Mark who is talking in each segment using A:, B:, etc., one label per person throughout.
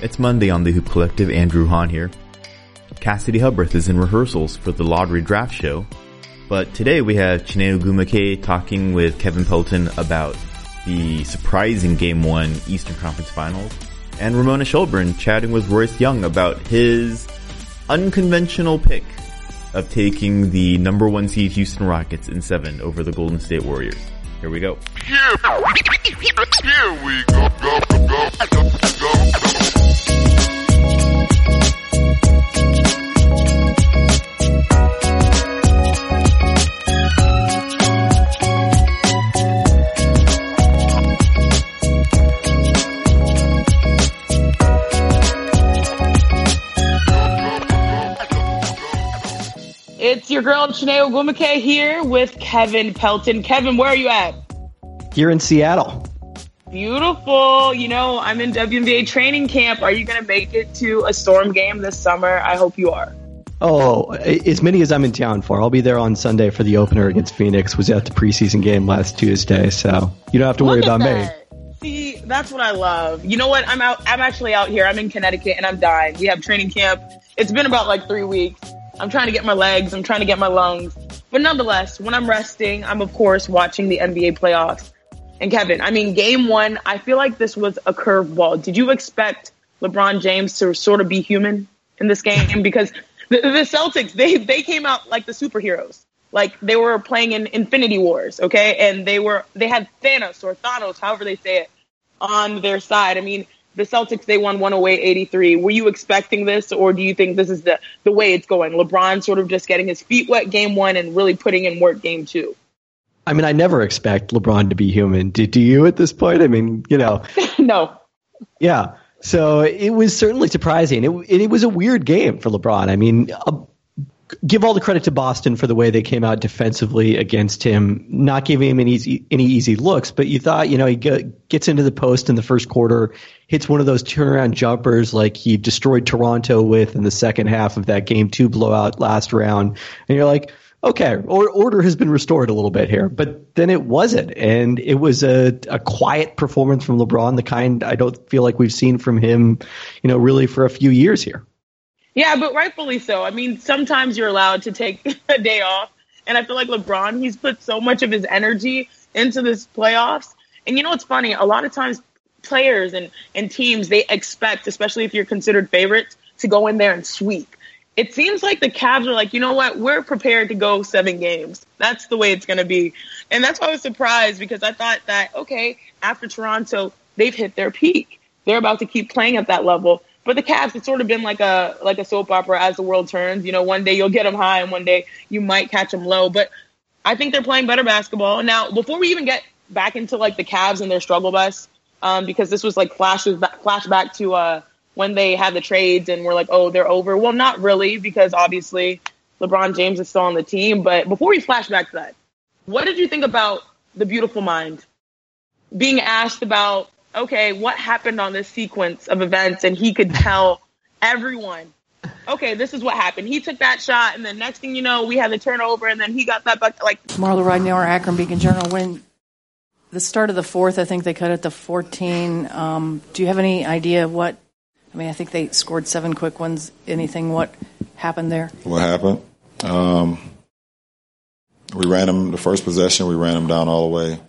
A: It's Monday on the Hoop Collective. Andrew Han here. Cassidy Hubbarth is in rehearsals for the Lottery Draft Show, but today we have Chiney Ogwumike talking with Kevin Pelton about the surprising Game 1 Eastern Conference Finals, and Ramona Shelburne chatting with Royce Young about his unconventional pick of taking the number one seed Houston Rockets in seven over the Golden State Warriors. Here we go. Here we go. go, go, go,
B: your girl Chiney Ogwumike here with Kevin Pelton. Kevin, where are you at?
C: Here in Seattle.
B: Beautiful. You know, I'm in WNBA training camp. Are you going to make it to a storm game this summer? I hope you are.
C: Oh, as many as I'm in town for. I'll be there on Sunday for the opener against Phoenix. Was at the preseason game last Tuesday, so you don't have to worry about
B: that. me. See, that's what I love. You know what? I'm out. I'm actually out here. I'm in Connecticut, and I'm dying. We have training camp. It's been about like three weeks. I'm trying to get my legs. I'm trying to get my lungs. But nonetheless, when I'm resting, I'm of course watching the NBA playoffs. And Kevin, I mean, game one, I feel like this was a curveball. Did you expect LeBron James to sort of be human in this game? Because the, the Celtics, they, they came out like the superheroes. Like they were playing in Infinity Wars, okay? And they were, they had Thanos or Thanos, however they say it, on their side. I mean, the Celtics they won 108-83. Were you expecting this, or do you think this is the the way it's going? LeBron sort of just getting his feet wet game one and really putting in work game two.
C: I mean, I never expect LeBron to be human. Do, do you at this point? I mean, you know,
B: no.
C: Yeah. So it was certainly surprising. It, it was a weird game for LeBron. I mean, a, give all the credit to Boston for the way they came out defensively against him, not giving him any easy, any easy looks. But you thought, you know, he gets into the post in the first quarter, hits one of those turnaround jumpers like he destroyed Toronto with in the second half of that game two blowout last round, and you're like, okay, or, order has been restored a little bit here. But then it wasn't, and it was a, a quiet performance from LeBron, the kind I don't feel like we've seen from him, you know, really for a few years here.
B: Yeah, but rightfully so. I mean, sometimes you're allowed to take a day off. And I feel like LeBron, he's put so much of his energy into this playoffs. And you know what's funny? A lot of times players and, and teams, they expect, especially if you're considered favorites, to go in there and sweep. It seems like the Cavs are like, you know what? We're prepared to go seven games. That's the way it's going to be. And that's why I was surprised because I thought that, okay, after Toronto, they've hit their peak. They're about to keep playing at that level. But the Cavs, it's sort of been like a like a soap opera as the world turns. You know, one day you'll get them high, and one day you might catch them low. But I think they're playing better basketball now. Before we even get back into like the Cavs and their struggle bus, um, because this was like flashes flashback to uh, when they had the trades and we're like, oh, they're over. Well, not really, because obviously LeBron James is still on the team. But before we flash back to that, what did you think about the beautiful mind being asked about okay, what happened on this sequence of events? And he could tell everyone, okay, this is what happened. He took that shot, and then next thing you know, we had the turnover, and then he got that bucket. Like
D: Marla Ridenour, Akron Beacon Journal. When the start of the fourth, I think they cut it to 14. Um, do you have any idea what? I mean, I think they scored seven quick ones. Anything? What happened there?
E: What happened? Um, we ran them the first possession. We ran them down all the way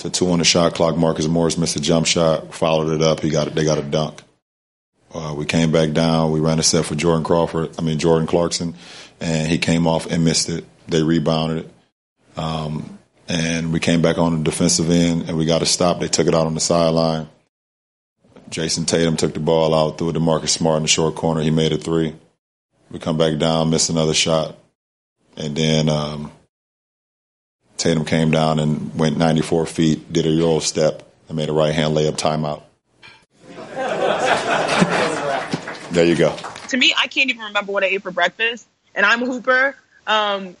E: to two on the shot clock. Marcus Morris missed a jump shot, followed it up. He got it. They got a dunk. Uh, we came back down. We ran a set for Jordan Crawford. I mean Jordan Clarkson, and he came off and missed it. They rebounded it, um, and we came back on the defensive end, and we got a stop. They took it out on the sideline. Jayson Tatum took the ball out, threw it to Marcus Smart in the short corner. He made a three. We come back down, miss another shot, and then um, Tatum came down and went 94 feet, did a euro step, and made a right hand layup timeout. there you go.
B: To me, I can't even remember what I ate for breakfast, and I'm a hooper. Um,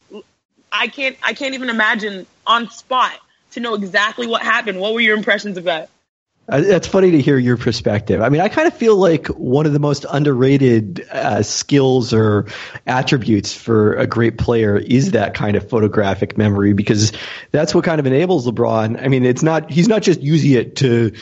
B: I can't. I can't even imagine on spot to know exactly what happened. What were your impressions of that?
C: Uh, it's funny to hear your perspective. I mean, I kind of feel like one of the most underrated uh, skills or attributes for a great player is that kind of photographic memory because that's what kind of enables LeBron. I mean, it's not he's not just using it to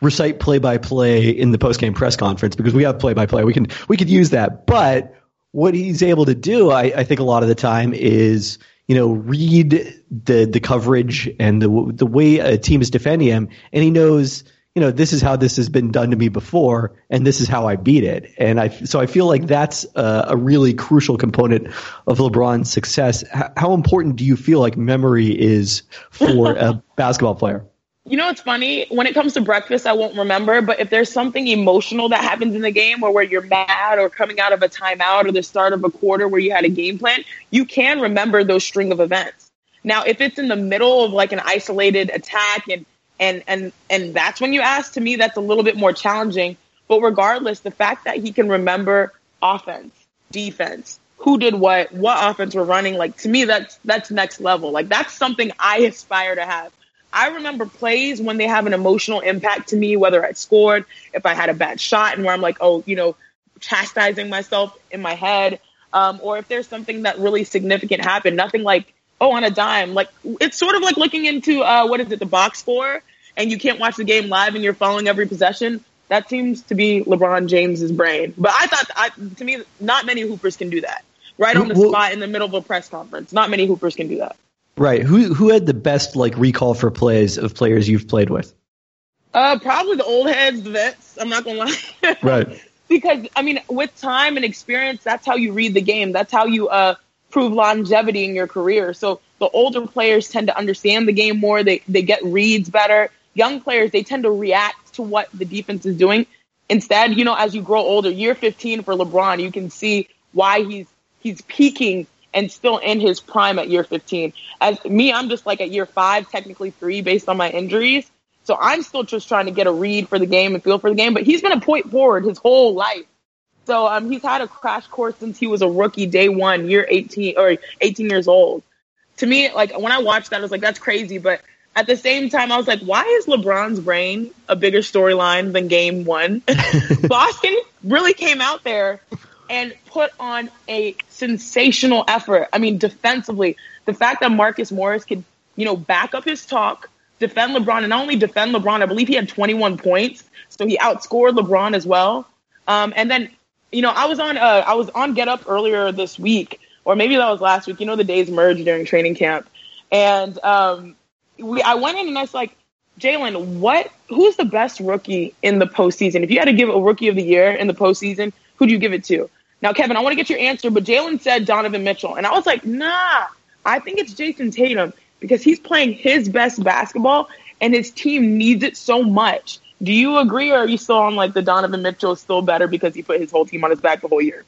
C: recite play by play in the post game press conference because we have play by play. We can we could use that, but what he's able to do, I, I think, a lot of the time is you know read the the coverage and the the way a team is defending him, and he knows you know, this is how this has been done to me before, and this is how I beat it. And I, so I feel like that's a, a really crucial component of LeBron's success. H- how important do you feel like memory is for a basketball player?
B: You know, it's funny. When it comes to breakfast, I won't remember. But if there's something emotional that happens in the game or where you're mad or coming out of a timeout or the start of a quarter where you had a game plan, you can remember those string of events. Now, if it's in the middle of like an isolated attack and and and and that's when you ask to me that's a little bit more challenging. But regardless the fact that he can remember offense defense who did what what offense we're running like to me that's that's next level. Like that's something i aspire to have. I remember plays when they have an emotional impact to me whether i scored if i had a bad shot and where i'm like oh you know chastising myself in my head um, or if there's something that really significant happened. Nothing like oh on a dime. Like it's sort of like looking into uh, what is it the box score and you can't watch the game live and you're following every possession, that seems to be LeBron James's brain. But I thought, I, to me, not many hoopers can do that. Right on the well, spot in the middle of a press conference. Not many hoopers can do that.
C: Right. Who who had the best like recall for plays of players you've played with?
B: Uh, probably the old heads, the vets. I'm not gonna lie.
C: right.
B: Because I mean, with time and experience, that's how you read the game. That's how you uh prove longevity in your career. So the older players tend to understand the game more. They they get reads better young players, they tend to react to what the defense is doing. Instead, you know, as you grow older, year 15 for LeBron, you can see why he's he's peaking and still in his prime at year 15. As me, I'm just like at year five, technically three, based on my injuries. So I'm still just trying to get a read for the game and feel for the game. But he's been a point forward his whole life. So um, he's had a crash course since he was a rookie, day one, year 18 or 18 years old. To me, like when I watched that, I was like, that's crazy. But at the same time, I was like, why is LeBron's brain a bigger storyline than game one? Boston really came out there and put on a sensational effort. I mean, defensively, the fact that Marcus Morris could, you know, back up his talk, defend LeBron, and not only defend LeBron, I believe he had 21 points, so he outscored LeBron as well. Um, and then, you know, I was on, uh, I was on Get Up earlier this week, or maybe that was last week. You know, the days merge during training camp, and um, we I went in and I was like, Jalen, what? Who's the best rookie in the postseason? If you had to give a rookie of the year in the postseason, who do you give it to? Now, Kevin, I want to get your answer, but Jalen said Donovan Mitchell, and I was like, nah, I think it's Jayson Tatum because he's playing his best basketball, and his team needs it so much. Do you agree, or are you still on like the Donovan Mitchell is still better because he put his whole team on his back the whole year?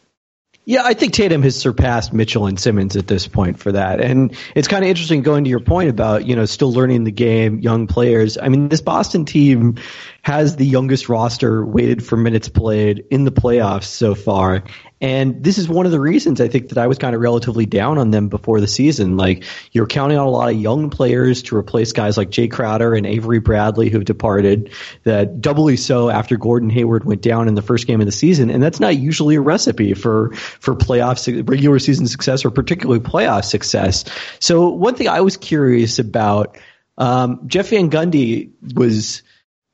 C: Yeah, I think Tatum has surpassed Mitchell and Simmons at this point for that. And it's kind of interesting going to your point about, you know, still learning the game, young players. I mean, this Boston team has the youngest roster weighted for minutes played in the playoffs so far. And this is one of the reasons I think that I was kind of relatively down on them before the season. Like you're counting on a lot of young players to replace guys like Jay Crowder and Avery Bradley who've departed. That doubly so after Gordon Hayward went down in the first game of the season, and that's not usually a recipe for for playoffs, regular season success, or particularly playoff success. So one thing I was curious about, um, Jeff Van Gundy was.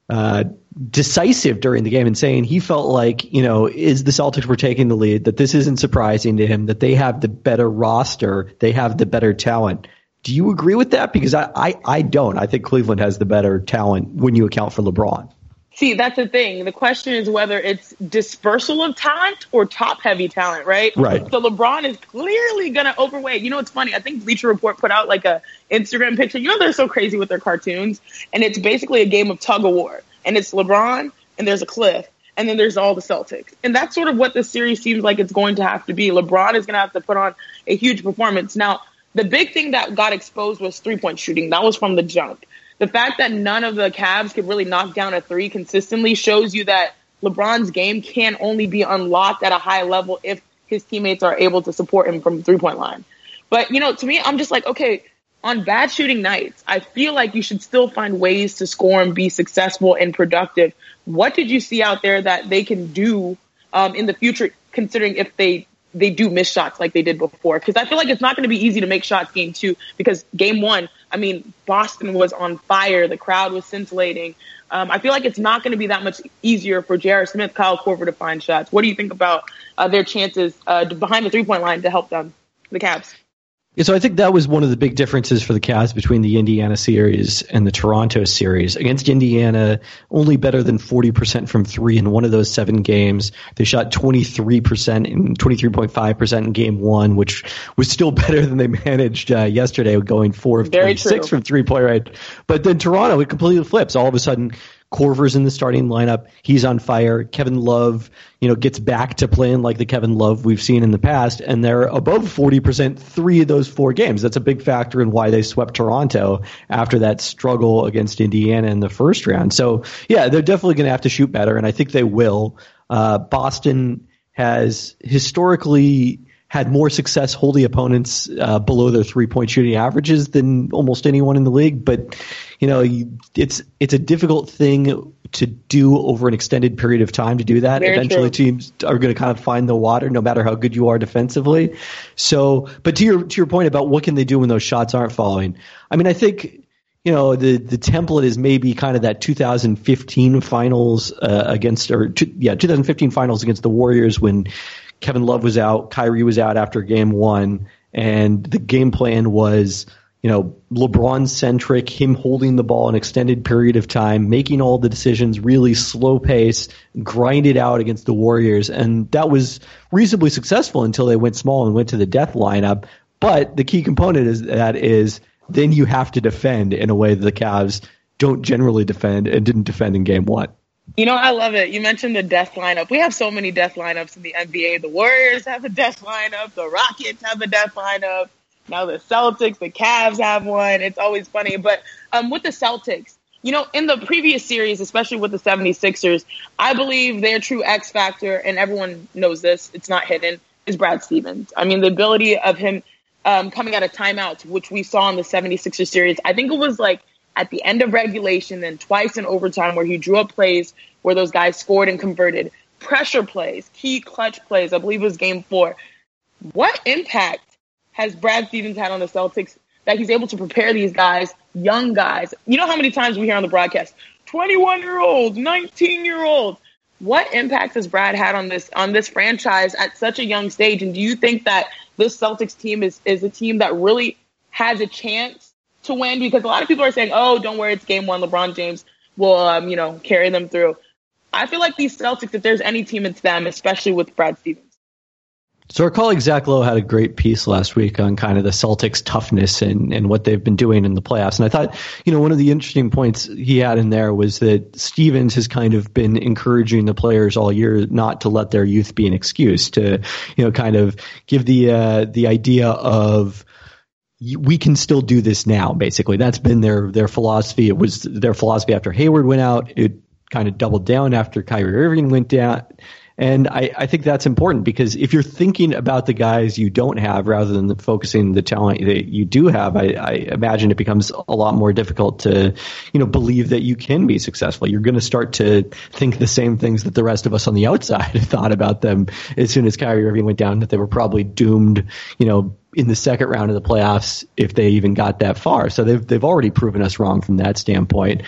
C: Uh, decisive during the game and saying he felt like, you know, is the Celtics were taking the lead, that this isn't surprising to him, that they have the better roster, they have the better talent. Do you agree with that? Because I, I, I don't. I think Cleveland has the better talent when you account for LeBron.
B: See, that's the thing. The question is whether it's dispersal of talent or top heavy talent, right?
C: Right.
B: So LeBron is clearly going to overweight. You know, it's funny. I think Bleacher Report put out like a Instagram picture. You know, they're so crazy with their cartoons, and it's basically a game of tug of war and it's LeBron and there's a cliff and then there's all the Celtics. And that's sort of what this series seems like it's going to have to be. LeBron is going to have to put on a huge performance. Now, the big thing that got exposed was three point shooting. That was from the jump. The fact that none of the Cavs could really knock down a three consistently shows you that LeBron's game can only be unlocked at a high level if his teammates are able to support him from three point line. But, you know, to me, I'm just like, okay, on bad shooting nights, I feel like you should still find ways to score and be successful and productive. What did you see out there that they can do um, in the future, considering if they they do miss shots like they did before? Because I feel like it's not going to be easy to make shots game two because game one I mean, Boston was on fire. The crowd was scintillating. Um, I feel like it's not going to be that much easier for J.R. Smith, Kyle Korver to find shots. What do you think about uh, their chances uh, behind the three point line to help them, the Cavs?
C: Yeah, so I think that was one of the big differences for the Cavs between the Indiana series and the Toronto series. Against Indiana, only better than 40% from three in one of those seven games. They shot 23% and 23.5% in game one, which was still better than they managed uh, yesterday, going four of 26 from three point range. But then Toronto, it completely flips. All of a sudden, Korver's in the starting lineup. He's on fire. Kevin Love, you know, gets back to playing like the Kevin Love we've seen in the past, and they're above 40% three of those four games. That's a big factor in why they swept Toronto after that struggle against Indiana in the first round. So, yeah, they're definitely going to have to shoot better, and I think they will. Uh, Boston has historically had more success holding opponents uh, below their three point shooting averages than almost anyone in the league. But you know, you, it's it's a difficult thing to do over an extended period of time to do that.
B: Very
C: Eventually,
B: true.
C: teams are going to kind of find the water, no matter how good you are defensively. So, but to your to your point about what can they do when those shots aren't falling, I mean, I think you know the the template is maybe kind of that 2015 finals uh, against or two, yeah 2015 finals against the Warriors when Kevin Love was out, Kyrie was out after game one, and the game plan was, you know, LeBron centric, him holding the ball an extended period of time, making all the decisions really slow pace, grind it out against the Warriors, and that was reasonably successful until they went small and went to the death lineup. But the key component is that is then you have to defend in a way that the Cavs don't generally defend and didn't defend in game one.
B: You know, I love it. You mentioned the death lineup. We have so many death lineups in the NBA. The Warriors have a death lineup. The Rockets have a death lineup. Now the Celtics, the Cavs have one. It's always funny. But um, with the Celtics, you know, in the previous series, especially with the 76ers, I believe their true X factor, and everyone knows this, it's not hidden, is Brad Stevens. I mean, the ability of him um, coming out of timeouts, which we saw in the 76ers series, I think it was like at the end of regulation, then twice in overtime where he drew up plays where those guys scored and converted. Pressure plays, key clutch plays. I believe it was game four. What impact has Brad Stevens had on the Celtics that he's able to prepare these guys, young guys? You know how many times we hear on the broadcast, 21 year olds, 19 year olds. What impact has Brad had on this on this franchise at such a young stage? And do you think that this Celtics team is is a team that really has a chance to win because a lot of people are saying, "Oh, don't worry, it's game one. LeBron James will, um, you know, carry them through." I feel like these Celtics, if there's any team, it's them, especially with Brad Stevens.
C: So our colleague Zach Lowe had a great piece last week on kind of the Celtics' toughness and, and what they've been doing in the playoffs. And I thought, you know, one of the interesting points he had in there was that Stevens has kind of been encouraging the players all year not to let their youth be an excuse to, you know, kind of give the uh, the idea of we can still do this now. Basically, that's been their their philosophy. It was their philosophy after Hayward went out. It kind of doubled down after Kyrie Irving went down. And I, I think that's important because if you're thinking about the guys you don't have rather than focusing the talent that you do have, I, I imagine it becomes a lot more difficult to, you know, believe that you can be successful. You're going to start to think the same things that the rest of us on the outside thought about them as soon as Kyrie Irving went down, that they were probably doomed, you know, in the second round of the playoffs if they even got that far. So they've they've already proven us wrong from that standpoint.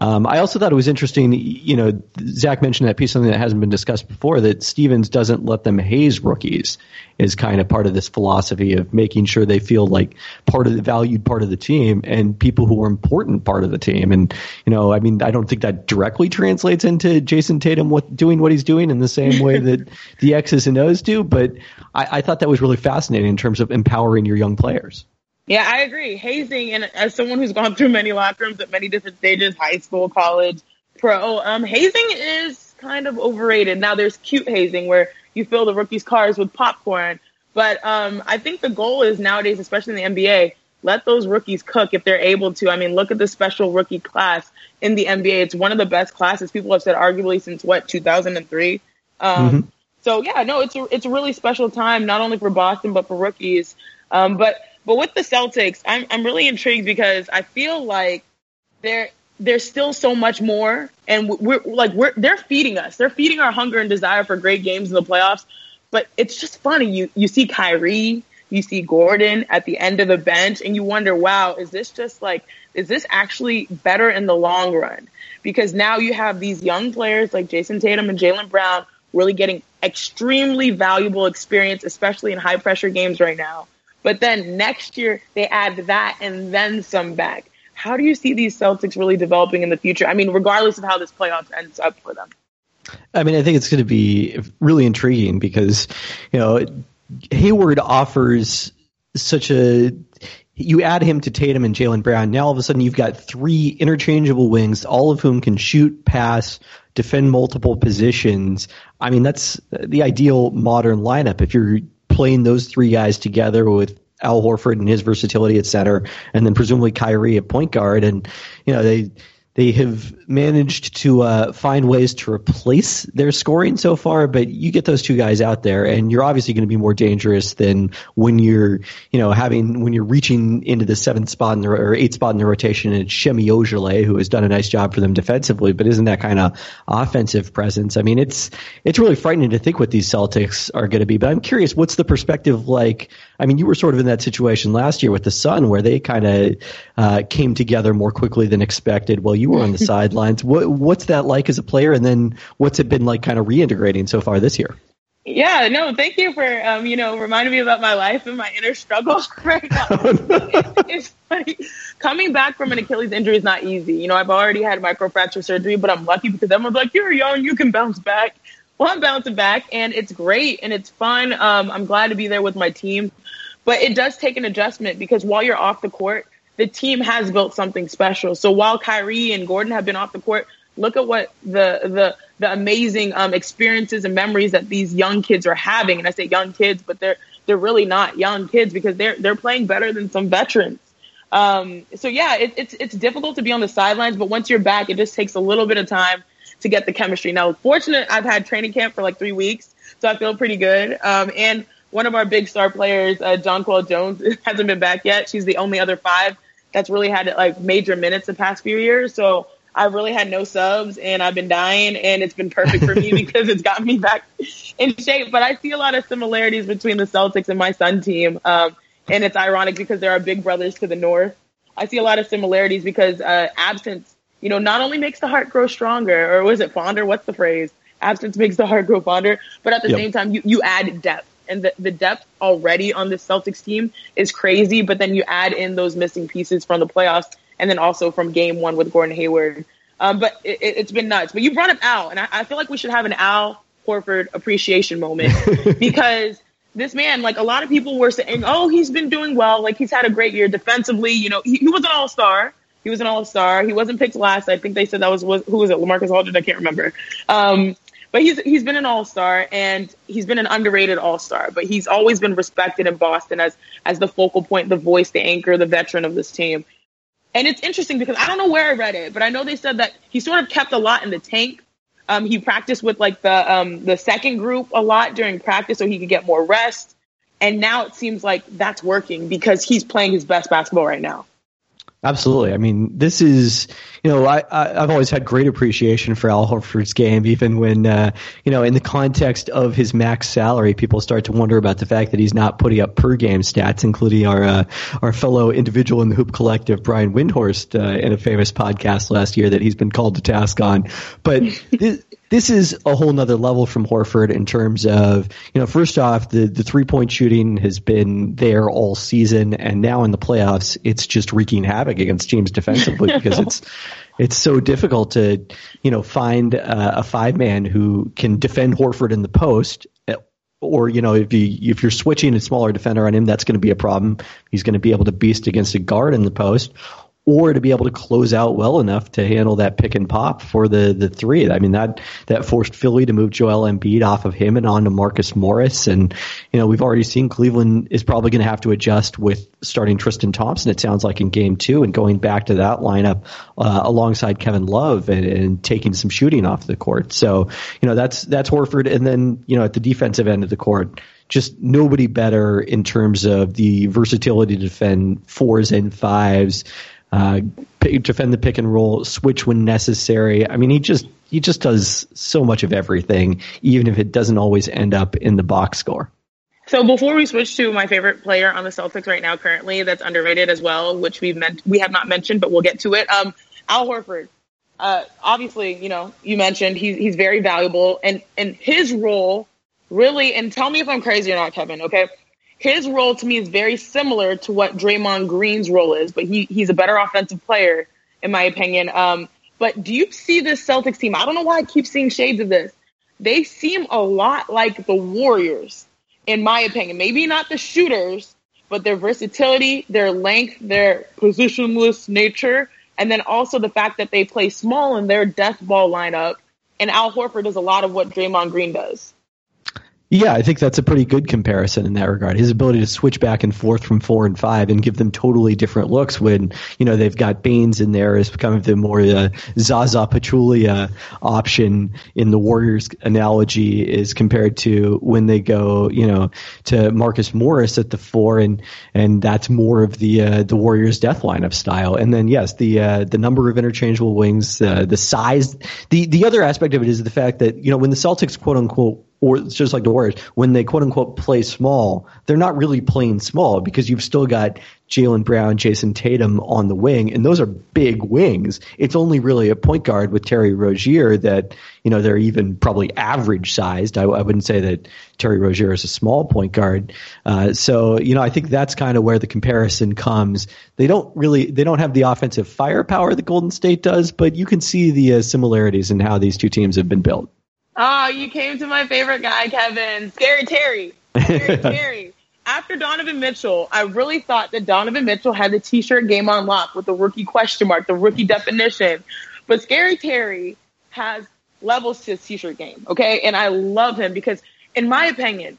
C: Um, I also thought it was interesting, you know, Zach mentioned that piece, something that hasn't been discussed before, that Stevens doesn't let them haze rookies is kind of part of this philosophy of making sure they feel like part of the valued part of the team and people who are important part of the team. And, you know, I mean, I don't think that directly translates into Jayson Tatum what, doing what he's doing in the same way that the X's and O's do, but I, I thought that was really fascinating in terms of empowering your young players.
B: Yeah, I agree. Hazing, and as someone who's gone through many locker rooms at many different stages, high school, college, pro, um, hazing is kind of overrated. Now there's cute hazing where you fill the rookies' cars with popcorn, but um, I think the goal is nowadays, especially in the NBA, let those rookies cook if they're able to. I mean, look at the special rookie class in the NBA. It's one of the best classes people have said, arguably since what 2003. Um, mm-hmm. So yeah, no, it's a it's a really special time, not only for Boston but for rookies. Um, but but with the Celtics, I'm I'm really intrigued because I feel like there there's still so much more, and we're like we're they're feeding us. They're feeding our hunger and desire for great games in the playoffs. But it's just funny. You you see Kyrie You see Gordon at the end of the bench, and you wonder, wow, is this just like, is this actually better in the long run? Because now you have these young players like Jayson Tatum and Jaylen Brown really getting extremely valuable experience, especially in high pressure games right now. But then next year, they add that and then some back. How do you see these Celtics really developing in the future? I mean, regardless of how this playoff ends up for them.
C: I mean, I think it's going to be really intriguing because, you know, Hayward offers such a. You add him to Tatum and Jaylen Brown. Now all of a sudden you've got three interchangeable wings, all of whom can shoot, pass, defend multiple positions. I mean, that's the ideal modern lineup. If you're playing those three guys together with Al Horford and his versatility at center, and then presumably Kyrie at point guard, and you know they they have managed to uh, find ways to replace their scoring so far, but you get those two guys out there, and you're obviously going to be more dangerous than when you're, you know, having when you're reaching into the seventh spot in the, or eighth spot in the rotation. And it's Semi Ojeleye who has done a nice job for them defensively, but isn't that kind of offensive presence? I mean, it's it's really frightening to think what these Celtics are going to be. But I'm curious, what's the perspective like? I mean, you were sort of in that situation last year with the Sun, where they kind of uh, came together more quickly than expected. Well, you were on the sidelines. What, what's that like as a player, and then what's it been like, kind of reintegrating so far this year?
B: Yeah, no, thank you for um, you know reminding me about my life and my inner struggles right now. it's funny coming back from an Achilles injury is not easy. You know, I've already had microfracture surgery, but I'm lucky because everyone's like, "You're young, you can bounce back." Well, I'm bouncing back, and it's great and it's fun. Um, I'm glad to be there with my team, but it does take an adjustment because while you're off the court, the team has built something special. So while Kyrie and Gordon have been off the court, look at what the the the amazing um, experiences and memories that these young kids are having. And I say young kids, but they're they're really not young kids because they're they're playing better than some veterans. Um, so yeah, it, it's it's difficult to be on the sidelines, but once you're back, it just takes a little bit of time to get the chemistry. Now, fortunate, I've had training camp for like three weeks, so I feel pretty good. Um, and one of our big star players, uh, Jonquel Jones, hasn't been back yet. She's the only other five that's really had like major minutes the past few years. So I've really had no subs and I've been dying and it's been perfect for me because it's gotten me back in shape. But I see a lot of similarities between the Celtics and my Sun team. Um, and it's ironic because there are big brothers to the north. I see a lot of similarities because uh, absence, you know, not only makes the heart grow stronger, or was it fonder? What's the phrase? Absence makes the heart grow fonder, but at the yep. same time, you, you add depth and the, the depth already on this Celtics team is crazy. But then you add in those missing pieces from the playoffs and then also from game one with Gordon Hayward. Um, but it, has been nuts. But you brought up Al, and I, I feel like we should have an Al Horford appreciation moment because this man, like a lot of people were saying, oh, he's been doing well. Like he's had a great year defensively. You know, he, he was an all star. He was an all star. He wasn't picked last. I think they said that was, was who was it? Lamarcus Aldridge. I can't remember. Um, but he's he's been an all star and he's been an underrated all star. But he's always been respected in Boston as as the focal point, the voice, the anchor, the veteran of this team. And it's interesting because I don't know where I read it, but I know they said that he sort of kept a lot in the tank. Um, he practiced with like the um, the second group a lot during practice so he could get more rest. And now it seems like that's working because he's playing his best basketball right now.
C: Absolutely. I mean, this is, you know, I, I, have always had great appreciation for Al Horford's game, even when, uh, you know, in the context of his max salary, people start to wonder about the fact that he's not putting up per game stats, including our, uh, our fellow individual in the Hoop Collective, Brian Windhorst, uh, in a famous podcast last year that he's been called to task on. But this is a whole nother level from Horford in terms of, you know, first off, the, the three point shooting has been there all season, and now in the playoffs, it's just wreaking havoc against teams defensively because it's it's so difficult to, you know, find a five man who can defend Horford in the post. Eh, or you know if you if you're switching a smaller defender on him, that's going to be a problem. He's going to be able to beast against a guard in the post, or to be able to close out well enough to handle that pick and pop for the the three. I mean that that forced Philly to move Joel Embiid off of him and onto Marcus Morris, and you know we've already seen Cleveland is probably going to have to adjust with starting Tristan Thompson. It sounds like in Game Two and going back to that lineup uh, alongside Kevin Love and, and taking some shooting off the court. So you know that's that's Horford, and then you know at the defensive end of the court just nobody better in terms of the versatility to defend fours and fives, uh, defend the pick and roll, switch when necessary. I mean, he just he just does so much of everything, even if it doesn't always end up in the box score.
B: So before we switch to my favorite player on the Celtics right now, currently that's underrated as well, which we've meant we have not mentioned, but we'll get to it. Um, Al Horford. Uh, obviously, you know, you mentioned he's he's very valuable, and and his role really. And tell me if I'm crazy or not, Kevin. Okay, his role to me is very similar to what Draymond Green's role is, but he he's a better offensive player in my opinion. Um, but do you see this Celtics team? I don't know why I keep seeing shades of this. They seem a lot like the Warriors in my opinion. Maybe not the shooters, but their versatility, their length, their positionless nature, and then also the fact that they play small in their death ball lineup. And Al Horford does a lot of what Draymond Green does.
C: Yeah, I think that's a pretty good comparison in that regard. His ability to switch back and forth from four and five and give them totally different looks when, you know, they've got Baynes in there as kind of the more uh, Zaza Pachulia option in the Warriors analogy is compared to when they go, you know, to Marcus Morris at the four and, and that's more of the, uh, the Warriors death lineup style. And then yes, the, uh, the number of interchangeable wings, uh, the size, the, the other aspect of it is the fact that, you know, when the Celtics quote unquote or it's just like the Warriors, when they quote unquote play small, they're not really playing small because you've still got Jaylen Brown, Jayson Tatum on the wing, and those are big wings. It's only really a point guard with Terry Rozier that, you know, they're even probably average sized. I, I wouldn't say that Terry Rozier is a small point guard. Uh, so, you know, I think that's kind of where the comparison comes. They don't really, they don't have the offensive firepower that Golden State does, but you can see the uh, similarities in how these two teams have been built.
B: Oh, you came to my favorite guy, Kevin. Scary Terry. Scary Terry. After Donovan Mitchell, I really thought that Donovan Mitchell had the t-shirt game on lock with the rookie question mark, the rookie definition. But Scary Terry has levels to his t-shirt game, okay? And I love him because, in my opinion,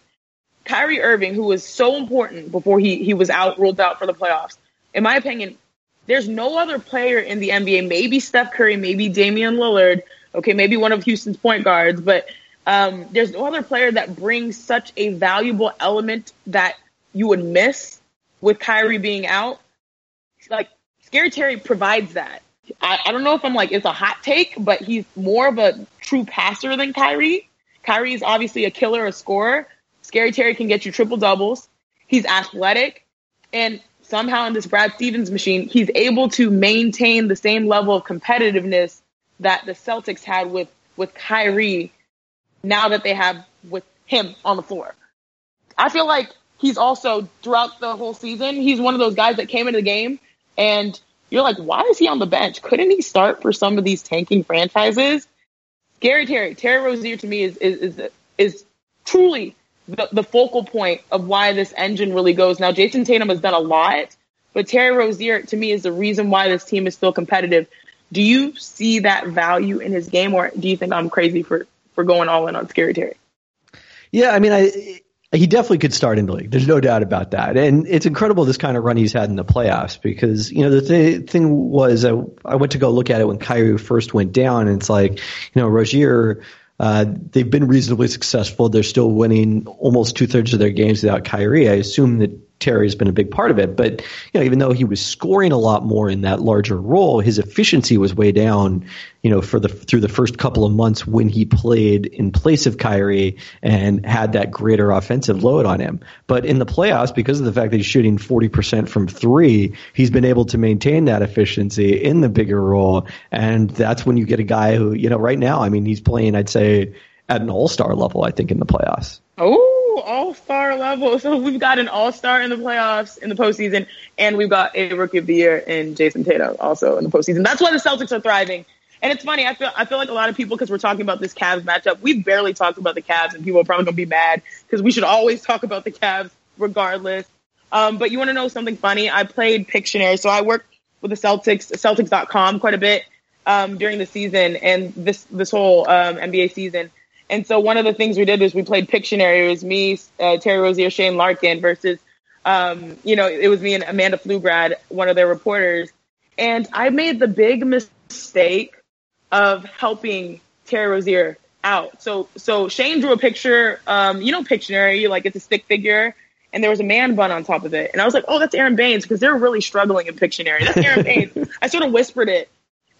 B: Kyrie Irving, who was so important before he, he was out, ruled out for the playoffs, in my opinion, there's no other player in the NBA, maybe Steph Curry, maybe Damian Lillard, Okay, maybe one of Houston's point guards, but um, there's no other player that brings such a valuable element that you would miss with Kyrie being out. Like Scary Terry provides that. I, I don't know if I'm like it's a hot take, but he's more of a true passer than Kyrie. Kyrie is obviously a killer, a scorer. Scary Terry can get you triple doubles. He's athletic, and somehow in this Brad Stevens machine, he's able to maintain the same level of competitiveness that the Celtics had with with Kyrie now that they have with him on the floor. I feel like he's also throughout the whole season, he's one of those guys that came into the game and you're like, why is he on the bench? Couldn't he start for some of these tanking franchises? Gary Terry, Terry Rozier to me is is is, is truly the, the focal point of why this engine really goes. Now, Jayson Tatum has done a lot, but Terry Rozier to me is the reason why this team is still competitive. Do you see that value in his game, or do you think I'm crazy for for going all in on Scary Terry?
C: Yeah, I mean, I he definitely could start in the league. There's no doubt about that. And it's incredible this kind of run he's had in the playoffs because, you know, the th- thing was I, I went to go look at it when Kyrie first went down and it's like, you know, Rozier, uh, they've been reasonably successful. They're still winning almost two thirds of their games without Kyrie. I assume that Terry has been a big part of it. But you know, even though he was scoring a lot more in that larger role, his efficiency was way down. You know, for the through the first couple of months when he played in place of Kyrie and had that greater offensive load on him. But in the playoffs, because of the fact that he's shooting forty percent from three, he's been able to maintain that efficiency in the bigger role, and that's when you get a guy who, you know, right now, I mean, he's playing, I'd say, at an all star level. I think in the playoffs.
B: Oh all star level. So we've got an all star in the playoffs in the postseason, and we've got a rookie of the year in Jayson Tatum also in the postseason. That's why the Celtics are thriving. And it's funny. I feel I feel like a lot of people because we're talking about this Cavs matchup. We barely talked about the Cavs, and people are probably gonna be mad because we should always talk about the Cavs regardless. Um, but you want to know something funny? I played Pictionary, so I worked with the Celtics, Celtics.com quite a bit um, during the season and this this whole um, NBA season. And so one of the things we did was we played Pictionary. It was me, uh, Terry Rozier, Shane Larkin versus, um, you know, it was me and Amanda Pflugrad, one of their reporters. And I made the big mistake of helping Terry Rozier out. So, so Shane drew a picture, um, you know, Pictionary, like it's a stick figure and there was a man bun on top of it. And I was like, oh, that's Aron Baynes because they're really struggling in Pictionary. That's Aaron Baynes. I sort of whispered it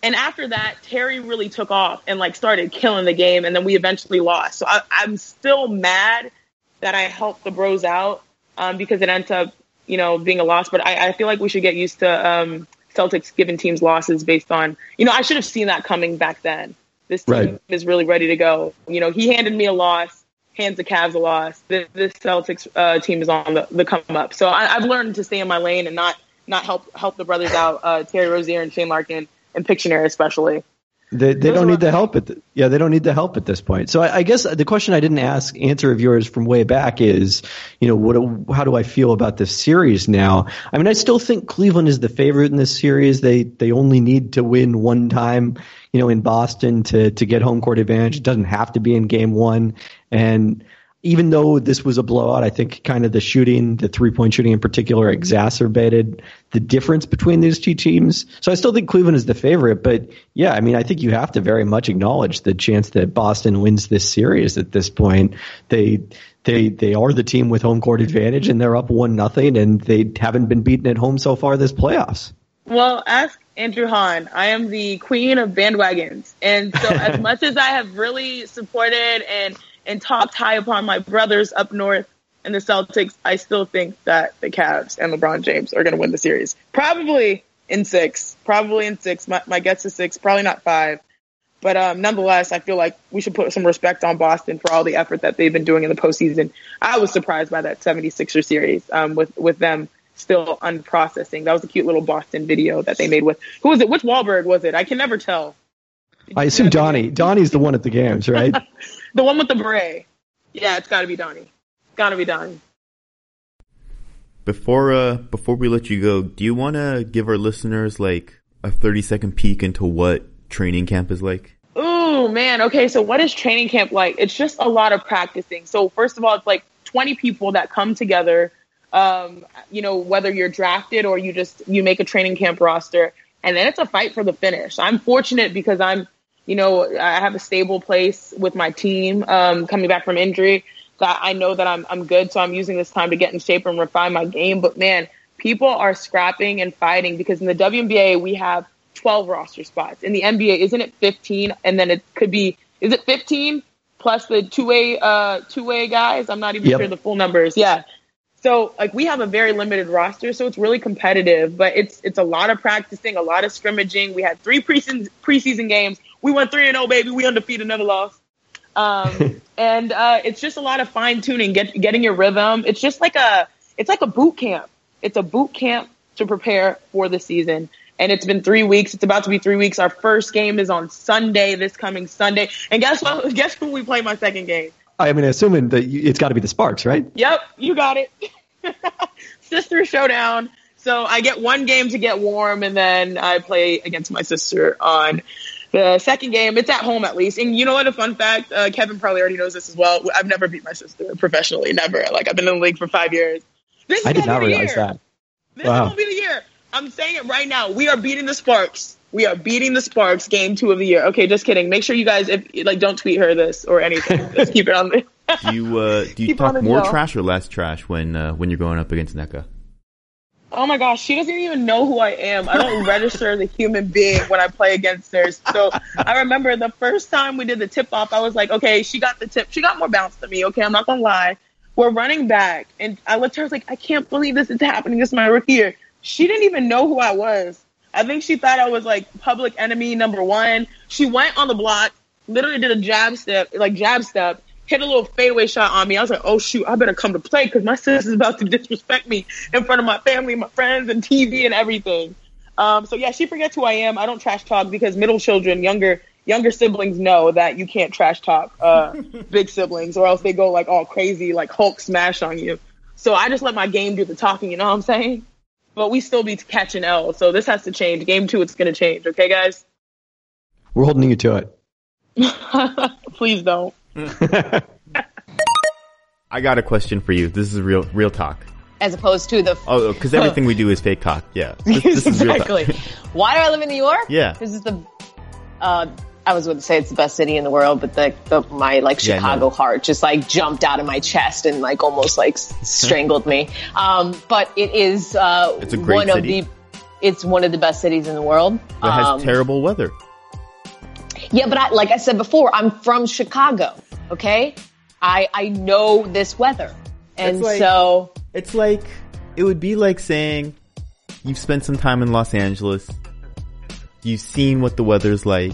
B: and after that, Terry really took off and like started killing the game, and then we eventually lost. So I, I'm still mad that I helped the Bros out um, because it ends up, you know, being a loss. But I, I feel like we should get used to um, Celtics giving teams losses based on, you know, I should have seen that coming back then. This team
C: Right.
B: is really ready to go. You know, he handed me a loss, hands the Cavs a loss. This, this Celtics uh, team is on the, the come up. So I, I've learned to stay in my lane and not not help help the brothers out, uh, Terry Rozier and Shane Larkin and Pictionary especially.
C: They, they
B: Those
C: don't need the help at the, yeah they don't need the help at this point. So I, I guess the question I didn't ask answer of yours from way back is you know what how do I feel about this series now? I mean I still think Cleveland is the favorite in this series. They they only need to win one time you know in Boston to to get home court advantage. It doesn't have to be in game one and. Even though this was a blowout, I think kind of the shooting, the three point shooting in particular, exacerbated the difference between these two teams. So I still think Cleveland is the favorite, but yeah, I mean, I think you have to very much acknowledge the chance that Boston wins this series at this point. They they they are the team with home court advantage and they're up one nothing and they haven't been beaten at home so far this playoffs.
B: Well, ask Andrew Han. I am the queen of bandwagons. And so as much as I have really supported and, and talked high upon my brothers up north and the Celtics, I still think that the Cavs and LeBron James are going to win the series. Probably in six. Probably in six. My, my guess is six. Probably not five. But um, nonetheless, I feel like we should put some respect on Boston for all the effort that they've been doing in the postseason. I was surprised by that 76er series um, with, with them still unprocessing. That was a cute little Boston video that they made with who was it? Which Wahlberg was it? I can never tell.
C: I assume Donnie. Donnie's the one at the games, right?
B: The one with the beret. Yeah, it's got to be Donnie. It's got to be Donnie.
A: Before uh before we let you go, do you want to give our listeners like a 30 second peek into what training camp is like?
B: Oh man. Okay, so what is training camp like? It's just a lot of practicing. So first of all, it's like 20 people that come together. Um, you know, whether you're drafted or you just you make a training camp roster, and then it's a fight for the finish. I'm fortunate because I'm, you know, I have a stable place with my team um, coming back from injury. That I know that I'm I'm good, so I'm using this time to get in shape and refine my game. But man, people are scrapping and fighting because in the WNBA we have 12 roster spots. In the NBA, isn't it 15? And then it could be, is it 15 plus the two way, uh, two way guys? I'm not even
C: Yep.
B: sure the full numbers. Yeah. So like we have a very limited roster, so it's really competitive, but it's, it's a lot of practicing, a lot of scrimmaging. We had three preseason, preseason games. We went three and oh, baby. We undefeated, never lost. Um, and, uh, it's just a lot of fine tuning, get, getting your rhythm. It's just like a, it's like a boot camp. It's a boot camp to prepare for the season. And it's been three weeks. It's about to be three weeks. Our first game is on Sunday, this coming Sunday. And guess what? Guess who we play my second game?
C: I mean, assuming that you, it's got to be the Sparks, right?
B: Yep, you got it. sister showdown. So I get one game to get warm, and then I play against my sister on the second game. It's at home at least. And you know what? A fun fact: uh, Kevin probably already knows this as well. I've never beat my sister professionally. Never. Like I've been in the league for five years. This is
C: I did
B: gonna
C: not
B: be the
C: realize
B: year.
C: that.
B: This
C: Wow.
B: is gonna be the year. I'm saying it right now. We are beating the Sparks. We are beating the Sparks. Game two of the year. Okay, just kidding. Make sure you guys, if like, don't tweet her this or anything. just keep it on the.
A: Do you uh do you
B: Keep
A: talk more trash or less trash when uh, when you're going up against Nneka?
B: Oh my gosh, she doesn't even know who I am. I don't register as a human being when I play against her. So I remember the first time we did the tip off, I was like, okay, she got the tip. She got more bounce than me. Okay, I'm not gonna lie. We're running back, and I looked at her I was like, I can't believe this is happening. This is my rookie year. She didn't even know who I was. I think she thought I was like public enemy number one. She went on the block, literally did a jab step, like jab step, hit a little fadeaway shot on me. I was like, oh shoot, I better come to play because my sister's about to disrespect me in front of my family, my friends, and TV and everything. Um, so yeah, she forgets who I am. I don't trash talk because middle children, younger younger siblings know that you can't trash talk uh, big siblings, or else they go like all crazy, like Hulk smash on you. So I just let my game do the talking. You know what I'm saying? But we still be catching L. So this has to change. Game two, it's gonna change. Okay, guys?
C: We're holding you to it.
B: Please don't.
A: I got a question for you. This is real real talk.
F: as opposed to the
A: Oh, because everything we do is fake talk. Yeah, this, this is real talk.
F: exactly. Why do I live in New York?
A: Yeah.
F: this is the. Uh, I was going to say it's the best city in the world, but the, the my like
A: Yeah,
F: Chicago
A: no.
F: heart just like jumped out of my chest and like almost like strangled me. Um, but it is uh,
A: It's a great
F: one
A: city.
F: of the. It's one of the best cities in the world.
A: Has
F: Um,
A: terrible weather.
F: Yeah, but I, like I said before, I'm from Chicago. Okay, I I know this weather, and
A: It's like-
F: so
A: It's like it would be like saying you've spent some time in Los Angeles, you've seen what the weather's like.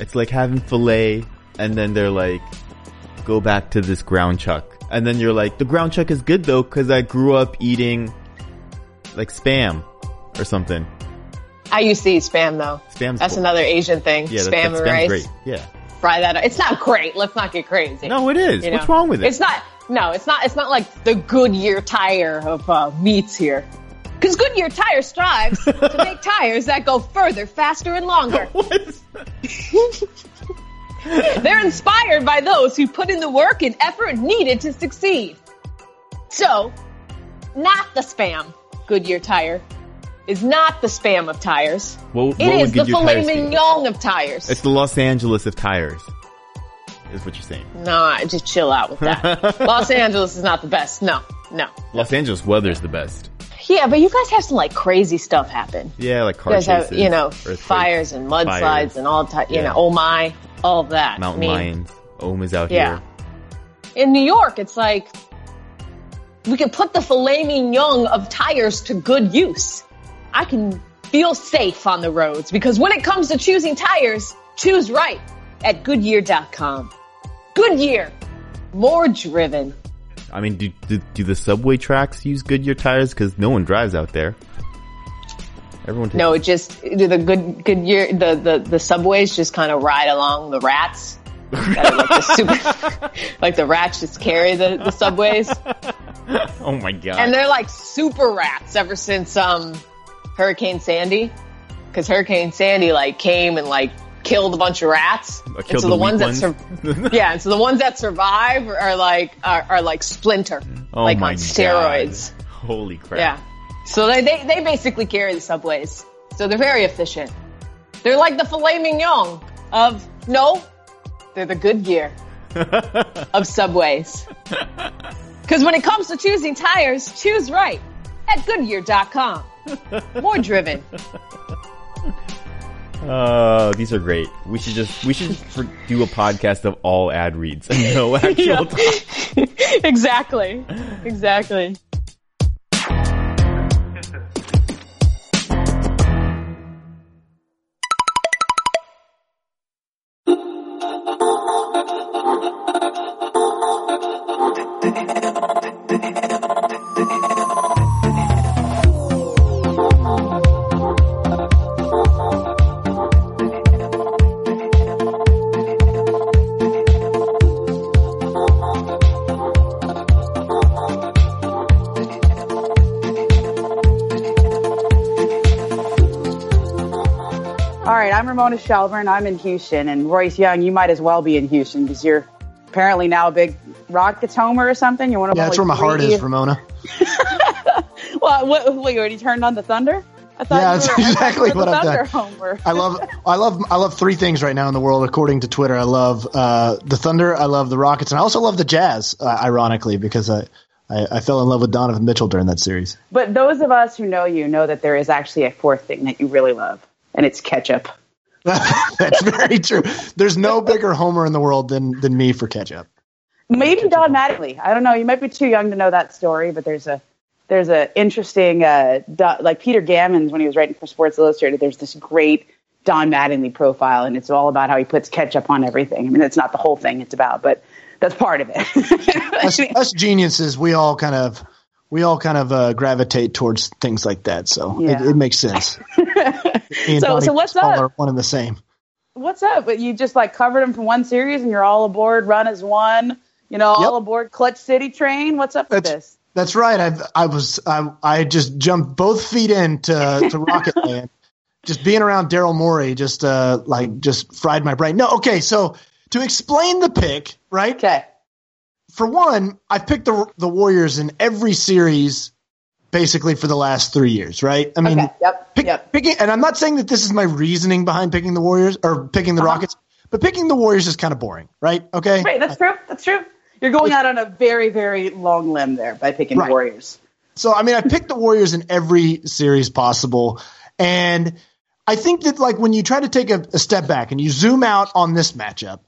A: It's like having filet, and then they're like, go back to this ground chuck, and then you're like, the ground chuck is good though because I grew up eating like spam or something.
F: I used to eat spam though.
A: Spam's
F: That's
A: cool.
F: another Asian thing.
A: Yeah, that,
F: spam
A: that
F: and rice.
A: great. Yeah.
F: Fry that. Up. It's not great. Let's not get crazy.
A: No, it is.
F: you
A: What's
F: know?
A: wrong with it?
F: It's not. No, it's not. It's not like the Goodyear tire of uh, meats here. Because Goodyear tire strives to make tires that go further, faster, and longer. They're inspired by those who put in the work and effort needed to succeed. So, not the spam. Goodyear tire is not the spam of tires.
A: What- what
F: it is the filet mignon of tires.
A: It's the Los Angeles of tires. Is what you're saying.
F: no, I- just chill out with that. Los Angeles is not the best. No, no.
A: Los Angeles weather's the best.
F: Yeah, but you guys have some like crazy stuff happen.
A: Yeah, like
F: You
A: car
F: guys have,
A: chases,
F: you know, fires and mudslides
A: fires,
F: and all type, you
A: Yeah.
F: know, oh my, all of that.
A: mountain
F: I mean,
A: lions. Ohm is out
F: Yeah.
A: here.
F: In New York, it's like we can put the filet mignon of tires to good use. I can feel safe on the roads because when it comes to choosing tires, choose right at Goodyear.com. Goodyear, more driven.
A: I mean, do, do do the subway tracks use Goodyear tires? Because no one drives out there. Everyone takes
F: No, it just do the good Goodyear the the the subways just kind of ride along the rats. Like, the super, like the rats just carry the, the subways.
A: Oh my god!
F: And they're like super rats ever since um Hurricane Sandy. Cause Hurricane Sandy like came and like killed a bunch of rats.
A: Uh,
F: And so
A: the
F: the ones
A: weak
F: that sur- yeah, and so the ones that survive are like are, are like splinter,
A: oh
F: like on steroids.
A: God. Holy crap!
F: Yeah. So they, they they basically carry the subways. So they're very efficient. They're like the filet mignon of no, they're the Goodyear of subways. Because when it comes to choosing tires, choose right at Goodyear.com. More driven.
A: Oh, these are great. We should just we should do a podcast of all ad reads and no actual.
F: Exactly. Exactly.
G: Ramona Shelburne. I'm in Houston, and Royce Young, you might as well be in Houston because you're apparently now a big Rockets homer or something. You want to?
H: Yeah, that's where my heart is, Ramona.
G: Well, what, wait, you already turned on the Thunder? I thought
H: Yeah, that's
G: were,
H: exactly what I've done.
G: homer.
H: I love, I love, I love three things right now in the world, according to Twitter. I love uh, the Thunder, I love the Rockets, and I also love the Jazz. Uh, ironically, because I, I, I fell in love with Donovan Mitchell during that series.
G: But those of us who know you know that there is actually a fourth thing that you really love, and it's ketchup.
H: That's very true. There's no bigger homer in the world than than me for ketchup.
G: Maybe Don Mattingly. I don't know. You might be too young to know that story, but there's a there's a interesting uh, Do- like Peter Gammons when he was writing for Sports Illustrated. There's this great Don Mattingly profile, and it's all about how he puts ketchup on everything. I mean, that's not the whole thing it's about, but that's part of it.
H: Us, us geniuses, we all kind of, we all kind of uh, gravitate towards things like that. So
G: Yeah.
H: it, it makes sense.
G: So- so what's up?
H: Are one and the same.
G: What's up? But you just like covered them for one series, and you're all aboard. Run as one. You know, all
H: Yep.
G: aboard Clutch City train. What's up with
H: That's-
G: this?
H: That's right. I've, I was I, I just jumped both feet into to Rocket Land. Just being around Daryl Morey just uh like just fried my brain. No, okay. So to explain the pick, right?
G: Okay.
H: For one, I've picked the the Warriors in every series, basically for the last three years, right? I mean,
G: Okay. Yep.
H: pick,
G: Yep.
H: picking, and I'm not saying that this is my reasoning behind picking the Warriors or picking the
G: Uh-huh.
H: Rockets, but picking the Warriors is kind of boring, right? Okay.
G: Right. That's true. That's true. You're going out on a very, very long limb there by picking
H: Right.
G: Warriors.
H: So I mean, I picked the Warriors in every series possible, and I think that like when you try to take a, a step back and you zoom out on this matchup,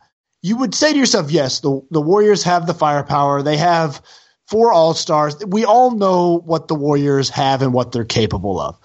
H: you would say to yourself, yes, the the Warriors have the firepower. They have four All Stars. We all know what the Warriors have and what they're capable of.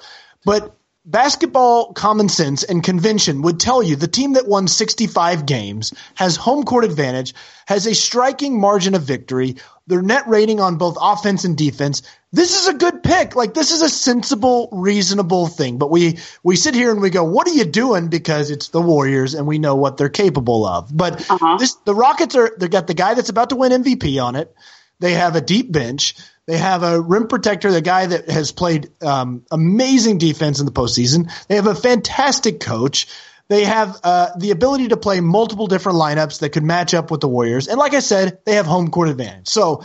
H: But basketball common sense and convention would tell you the team that won 65 games has home court advantage, has a striking margin of victory, their net rating on both offense and defense. This is a good pick. Like this is a sensible, reasonable thing. But we we sit here and we go, "What are you doing?" Because it's the Warriors and we know what they're capable of. But
G: Uh-huh.
H: this the Rockets are they got the guy that's about to win MVP on it. They have a deep bench. They have a rim protector, the guy that has played um, amazing defense in the postseason. They have a fantastic coach. They have uh, the ability to play multiple different lineups that could match up with the Warriors. And like I said, they have home court advantage. So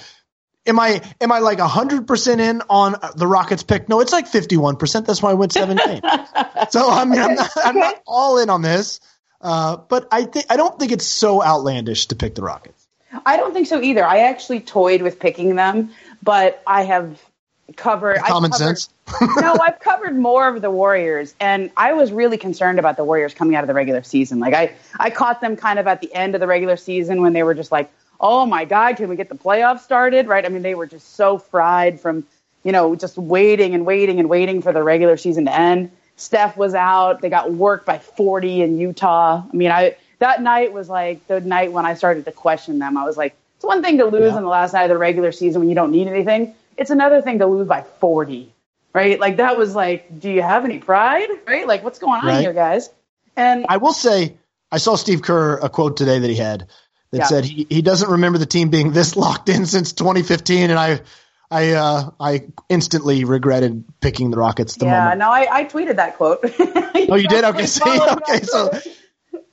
H: am I am I like hundred percent in on the Rockets pick? No, it's like fifty one percent. That's why I went seven games. So I mean, I'm not, I'm not all in on this, uh, but I think I don't think it's so outlandish to pick the Rockets.
G: I don't think so either. I actually toyed with picking them, but I have covered I've
H: Common
G: covered-
H: sense.
G: no, I've covered more of the Warriors, and I was really concerned about the Warriors coming out of the regular season. Like I, I caught them kind of at the end of the regular season when they were just like, "Oh my God, can we get the playoffs started?" Right? I mean, they were just so fried from, you know, just waiting and waiting and waiting for the regular season to end. Steph was out; they got worked by 40 in Utah. I mean, I that night was like the night when I started to question them. I was like, it's one thing to lose
H: Yeah.
G: on the last night of the regular season when you don't need anything. It's another thing to lose by 40 right? Like that was like, do you have any pride? Right? Like what's going on
H: Right.
G: here, guys? And
H: I will say, I saw Steve Kerr a quote today that he had that
G: Yeah.
H: said he, he doesn't remember the team being this locked in since 2015, and I I uh, I instantly regretted picking the Rockets. The
G: yeah,
H: moment.
G: no, I, I tweeted that quote.
H: Oh, you did? Okay, see,
G: Follow me on
H: okay, so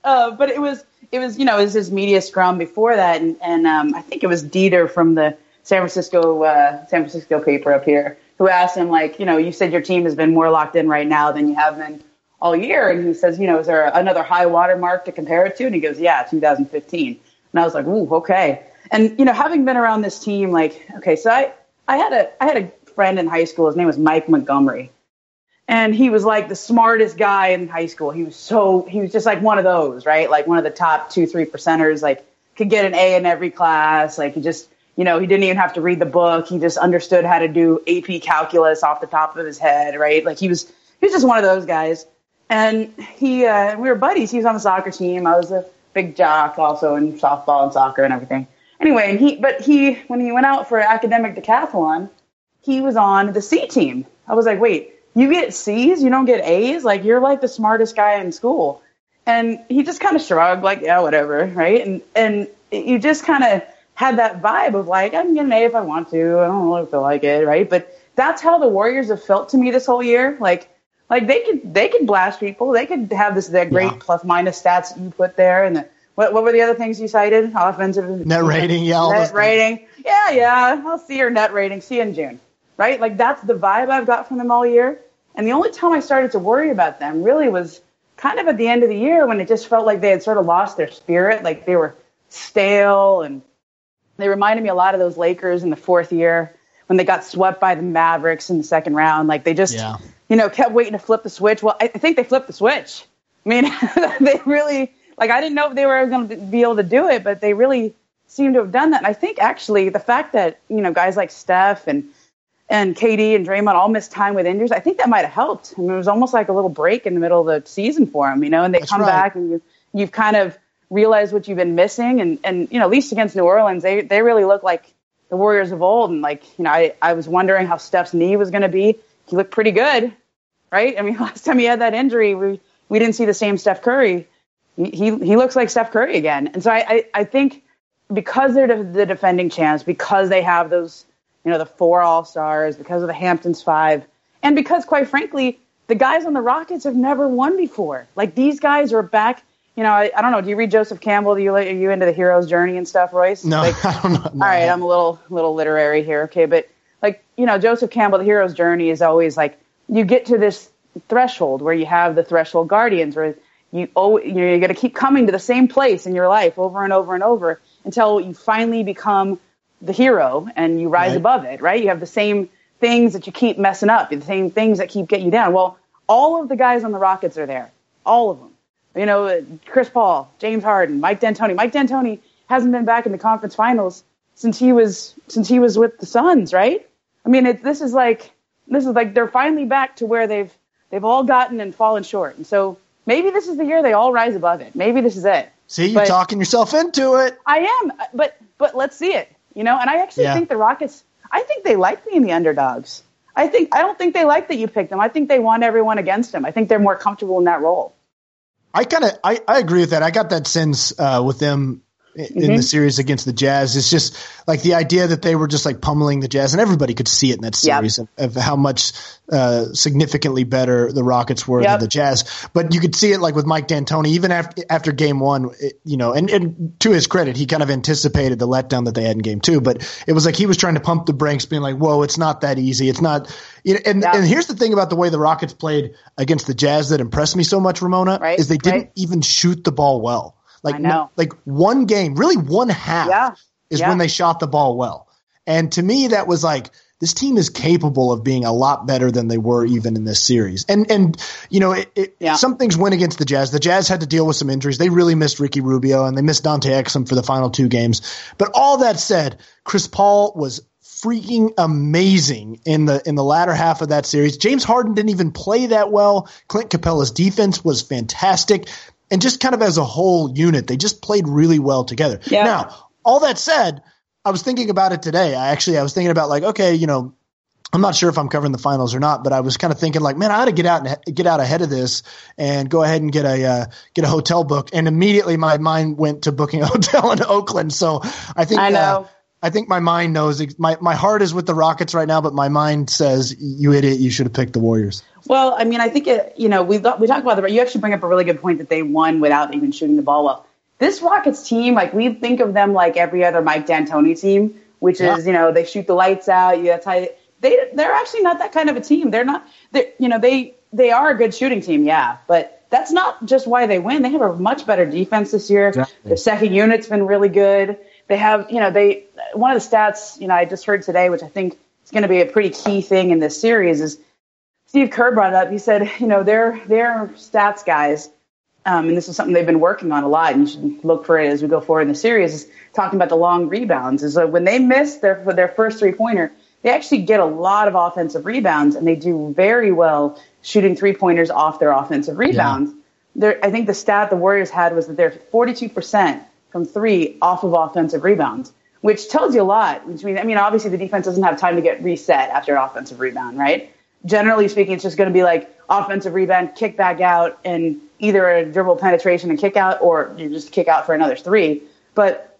G: uh, but it was it was you know it was his media scrum before that, and, and um, I think it was Dieter from the San Francisco uh, San Francisco paper up here who asked him like you know you said your team has been more locked in right now than you have been all year, and he says you know is there another high water mark to compare it to? And he goes yeah 2015, and I was like ooh okay, and you know having been around this team like okay so I I had a I had a friend in high school his name was Mike Montgomery and he was like the smartest guy in high school. He was so he was just like one of those, right? Like one of the top two, three percenters. Like could get an A in every class. Like he just, you know, he didn't even have to read the book. He just understood how to do AP calculus off the top of his head, right? Like he was he was just one of those guys. And he uh, we were buddies. He was on the soccer team. I was a big jock also in softball and soccer and everything. Anyway, and he but he when he went out for academic decathlon, he was on the C team. I was like, wait, you get C's, you don't get A's? Like you're like the smartest guy in school. And he just kind of shrugged, like, yeah, whatever, right? And and you just kind of had that vibe of like, I can get an A if I want to. I don't really feel like it, right? But that's how the Warriors have felt to me this whole year. Like, like they could they could blast people. They could have this that great
H: Yeah.
G: plus minus stats you put there. And the, what what were the other things you cited? Offensive
H: Net rating, yeah,
G: net
H: things.
G: rating. Yeah, yeah. I'll see your net rating. See you in June, right? Like that's the vibe I've got from them all year. And the only time I started to worry about them really was kind of at the end of the year when it just felt like they had sort of lost their spirit, like they were stale and they reminded me a lot of those Lakers in the fourth year when they got swept by the Mavericks in the second round. Like they just,
H: Yeah.
G: you know, kept waiting to flip the switch. Well, I think they flipped the switch. I mean, they really, like, I didn't know if they were going to be able to do it, but they really seem to have done that. And I think actually the fact that, you know, guys like Steph and, and KD and Draymond all missed time with injuries, I think that might have helped. I mean, it was almost like a little break in the middle of the season for them, you know, and they
H: That's
G: come
H: right.
G: back and you, you've kind of realized what you've been missing. And, and, you know, at least against New Orleans, they, they really look like the Warriors of old. And like, you know, I, I was wondering how Steph's knee was going to be. He looked pretty good, right? I mean, last time he had that injury, we, we didn't see the same Steph Curry. He, he, he looks like Steph Curry again. And so I, I, I think because they're the, the defending champs, because they have those, you know, the four All Stars, because of the Hamptons five, and because, quite frankly, the guys on the Rockets have never won before. Like these guys are back. You know, I, I don't know. Do you read Joseph Campbell? Do you are you into the hero's journey and stuff, Royce?
H: no,
G: Like,
H: I don't know.
G: all right, I'm a little little literary here, okay, but like you know, Joseph Campbell, the hero's journey is always like you get to this threshold where you have the threshold guardians, where you oh you're going to keep coming to the same place in your life over and over and over until you finally become the hero and you rise
H: Right.
G: above it, right? You have the same things that you keep messing up, the same things that keep getting you down. Well, all of the guys on the Rockets are there, all of them. You know, Chris Paul, James Harden, Mike D'Antoni. Mike D'Antoni hasn't been back in the conference finals since he was since he was with the Suns, right? I mean, it, this is like this is like they're finally back to where they've they've all gotten and fallen short, and so maybe this is the year they all rise above it. Maybe this is it.
H: See, you're
G: But-
H: talking yourself into it.
G: I am, but but let's see it. You know, and I actually
H: Yeah.
G: think the Rockets. I think they like being the underdogs. I think I don't think they like that you picked them. I think they want everyone against them. I think they're more comfortable in that role.
H: I kind of I, I agree with that. I got that sense uh, with them in the series against the Jazz. It's just like the idea that they were just like pummeling the Jazz, and everybody could see it in that
G: Yep.
H: series of, of how much uh, significantly better the Rockets were
G: Yep.
H: than the Jazz. But you could see it like with Mike D'Antoni, even after after Game One, it- you know, and, and to his credit, he kind of anticipated the letdown that they had in Game Two. But it was like he was trying to pump the brakes, being like, "Whoa, it's not that easy. It's not." You know, and
G: Yeah.
H: and here's the thing about the way the Rockets played against the Jazz that impressed me so much, Ramona,
G: Right,
H: is they didn't
G: right.
H: even shoot the ball well. Like
G: I know.
H: like one game, really one half
G: Yeah,
H: is
G: yeah.
H: when they shot the ball well. And to me that was like this team is capable of being a lot better than they were even in this series. And and you know, it, it,
G: Yeah.
H: some things went against the Jazz. The Jazz had to deal with some injuries. They really missed Ricky Rubio and they missed Dante Exum for the final two games. But all that said, Chris Paul was freaking amazing in the in the latter half of that series. James Harden didn't even play that well. Clint Capela's defense was fantastic. And just kind of as a whole unit, they just played really well together.
G: Yeah.
H: Now, all that said, I was thinking about it today. I actually I was thinking about like, okay, you know, I'm not sure if I'm covering the finals or not, but I was kind of thinking like, man, I ought to get out and get out ahead of this and go ahead and get a uh, get a hotel book. And immediately my mind went to booking a hotel in Oakland. So I think
G: I know.
H: Uh, I think my mind knows my my heart is with the Rockets right now, but my mind says you idiot, you should have picked the Warriors.
G: Well, I mean, I think it, you know we we talked about the. You actually bring up a really good point that they won without even shooting the ball well. This Rockets team, like we think of them like every other Mike D'Antoni team, which
H: Yeah.
G: is you know they shoot the lights out. You that's how they, they they're actually not that kind of a team. They're not. They you know they they are a good shooting team, yeah, but that's not just why they win. They have a much better defense this year.
H: Exactly.
G: Their second unit's been really good. They have you know they one of the stats you know I just heard today, which I think is going to be a pretty key thing in this series is Steve Kerr brought it up. He said, you know, their their stats guys, um, and this is something they've been working on a lot, and you should look for it as we go forward in the series. Is talking about the long rebounds. Is that when they miss their their first three pointer, they actually get a lot of offensive rebounds, and they do very well shooting three pointers off their offensive rebounds. They're, I think the stat the Warriors had was that they're 42 percent from three off of offensive rebounds, which tells you a lot. Which means, I mean, obviously the defense doesn't have time to get reset after an offensive rebound, right? Generally speaking, it's just going to be like offensive rebound, kick back out, and either a dribble penetration and kick out, or you just kick out for another three. But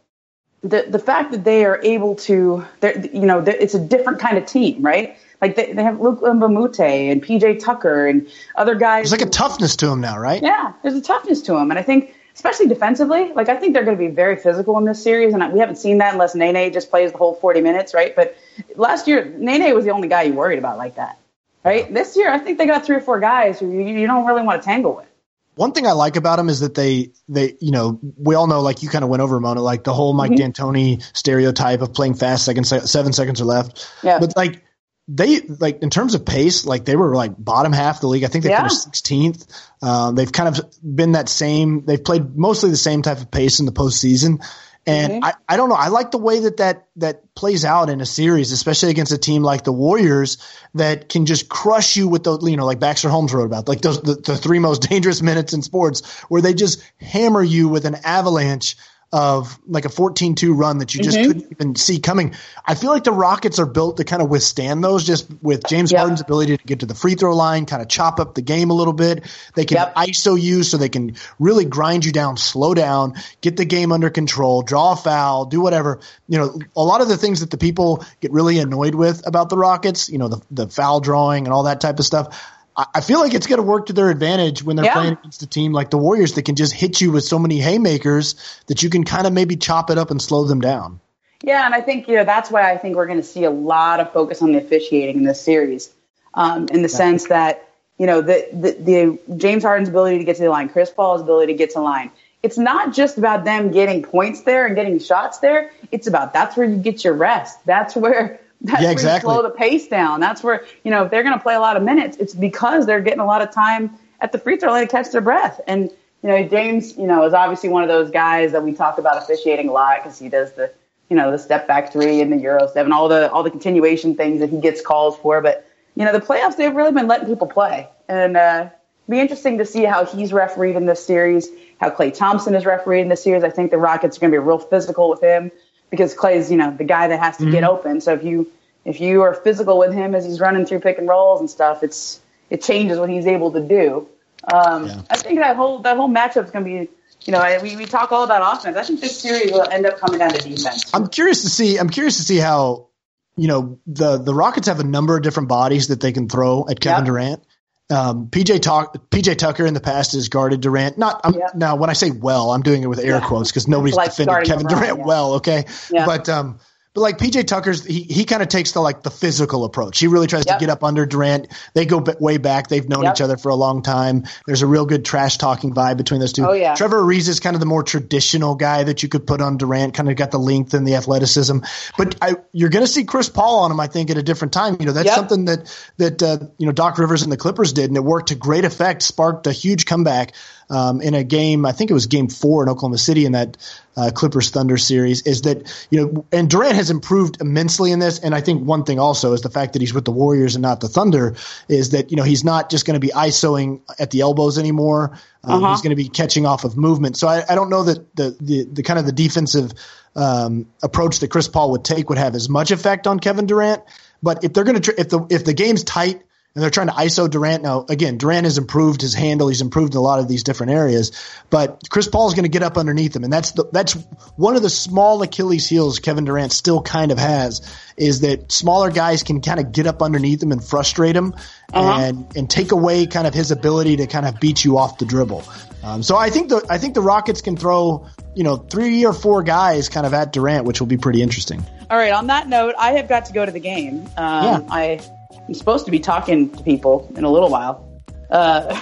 G: the the fact that they are able to, you know, it's a different kind of team, right? Like they, they have Luc Mbah a Moute and PJ Tucker and other guys.
H: There's like a toughness to them now, right?
G: Yeah, there's a toughness to them, and I think, especially defensively, like I think they're going to be very physical in this series, and we haven't seen that unless Nene just plays the whole 40 minutes, right? But last year, Nene was the only guy you worried about like that, right? This year, I think they got three or four guys who you, you don't really want to tangle with.
H: One thing I like about them is that they they you know we all know like you kind of went over Mona like the whole Mike mm-hmm. D'Antoni stereotype of playing fast second seven seconds are left.
G: Yeah.
H: But like they like in terms of pace, like they were like bottom half of the league. I think they
G: Yeah.
H: finished sixteenth. Um, they've kind of been that same. They've played mostly the same type of pace in the postseason. And I, I don't know. I like the way that, that that plays out in a series, especially against a team like the Warriors that can just crush you with the you know like Baxter Holmes wrote about like those the, the three most dangerous minutes in sports where they just hammer you with an avalanche of like a 14-2 run that you just mm-hmm. couldn't even see coming. I feel like the Rockets are built to kind of withstand those just with James
G: Yep.
H: Harden's ability to get to the free throw line, kind of chop up the game a little bit. They can
G: Yep.
H: ISO you so they can really grind you down, slow down, get the game under control, draw a foul, do whatever. You know, a lot of the things that the people get really annoyed with about the Rockets, you know, the, the foul drawing and all that type of stuff. I feel like it's going to work to their advantage when they're
G: Yeah.
H: playing against a team like the Warriors that can just hit you with so many haymakers that you can kind of maybe chop it up and slow them down.
G: Yeah, and I think you know that's why I think we're going to see a lot of focus on the officiating in this series, um, in the sense that you know the, the the James Harden's ability to get to the line, Chris Paul's ability to get to the line. It's not just about them getting points there and getting shots there. It's about that's where you get your rest. That's where that's
H: Yeah,
G: where
H: exactly.
G: you slow the pace down. That's where you know if they're going to play a lot of minutes, it's because they're getting a lot of time at the free throw line to catch their breath. And you know, James, you know, is obviously one of those guys that we talk about officiating a lot because he does the, you know, the step back three and the Euro step and all the all the continuation things that he gets calls for. But you know, the playoffs they've really been letting people play, and uh, be interesting to see how he's refereed in this series, how Klay Thompson is refereed in this series. I think the Rockets are going to be real physical with him because Klay's, you know, the guy that has to mm-hmm. get open. So if you if you are physical with him as he's running through pick and rolls and stuff, it's it changes what he's able to do. Um, yeah. I think that whole that whole matchup is going to be. You know, I, we, we talk all about offense. I think this series will end up coming down to defense.
H: I'm curious to see. I'm curious to see how you know the the Rockets have a number of different bodies that they can throw at Kevin yep. Durant. Um, PJ talk, PJ Tucker in the past has guarded Durant. Not yep. now when I say well, I'm doing it with air yeah. quotes because nobody's like defended Kevin Durant yeah. well. Okay, yeah. but um, but like PJ Tucker's, he, he kind of takes the like the physical approach. He really tries yep. to get up under Durant. They go b- way back. They've known yep. each other for a long time. There's a real good trash talking vibe between those two.
G: Oh yeah.
H: Trevor Ariza is kind of the more traditional guy that you could put on Durant. Kind of got the length and the athleticism. But I, you're going to see Chris Paul on him, I think, at a different time. You know, that's yep. something that that uh, you know Doc Rivers and the Clippers did, and it worked to great effect. Sparked a huge comeback um, in a game. I think it was Game Four in Oklahoma City in that uh, Clippers Thunder series. Is that you know, and Durant has improved immensely in this. And I think one thing also is the fact that he's with the Warriors and not the Thunder is that you know he's not just going to be isoing at the elbows anymore. Um, uh-huh. He's going to be catching off of movement. So I, I don't know that the, the the kind of the defensive um, approach that Chris Paul would take would have as much effect on Kevin Durant. But if they're going to, if the if the game's tight and they're trying to ISO Durant. Now, again, Durant has improved his handle. He's improved in a lot of these different areas, but Chris Paul is going to get up underneath him. And that's the, that's one of the small Achilles heels Kevin Durant still kind of has is that smaller guys can kind of get up underneath him and frustrate him uh-huh. and, and take away kind of his ability to kind of beat you off the dribble. Um, so I think the, I think the Rockets can throw, you know, three or four guys kind of at Durant, which will be pretty interesting.
G: All right. On that note, I have got to go to the game. Um, yeah. I, I'm supposed to be talking to people in a little while. Uh,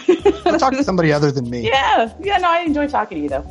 H: talk to uh, somebody other than me.
G: Yeah, yeah. No, I enjoy talking to you though.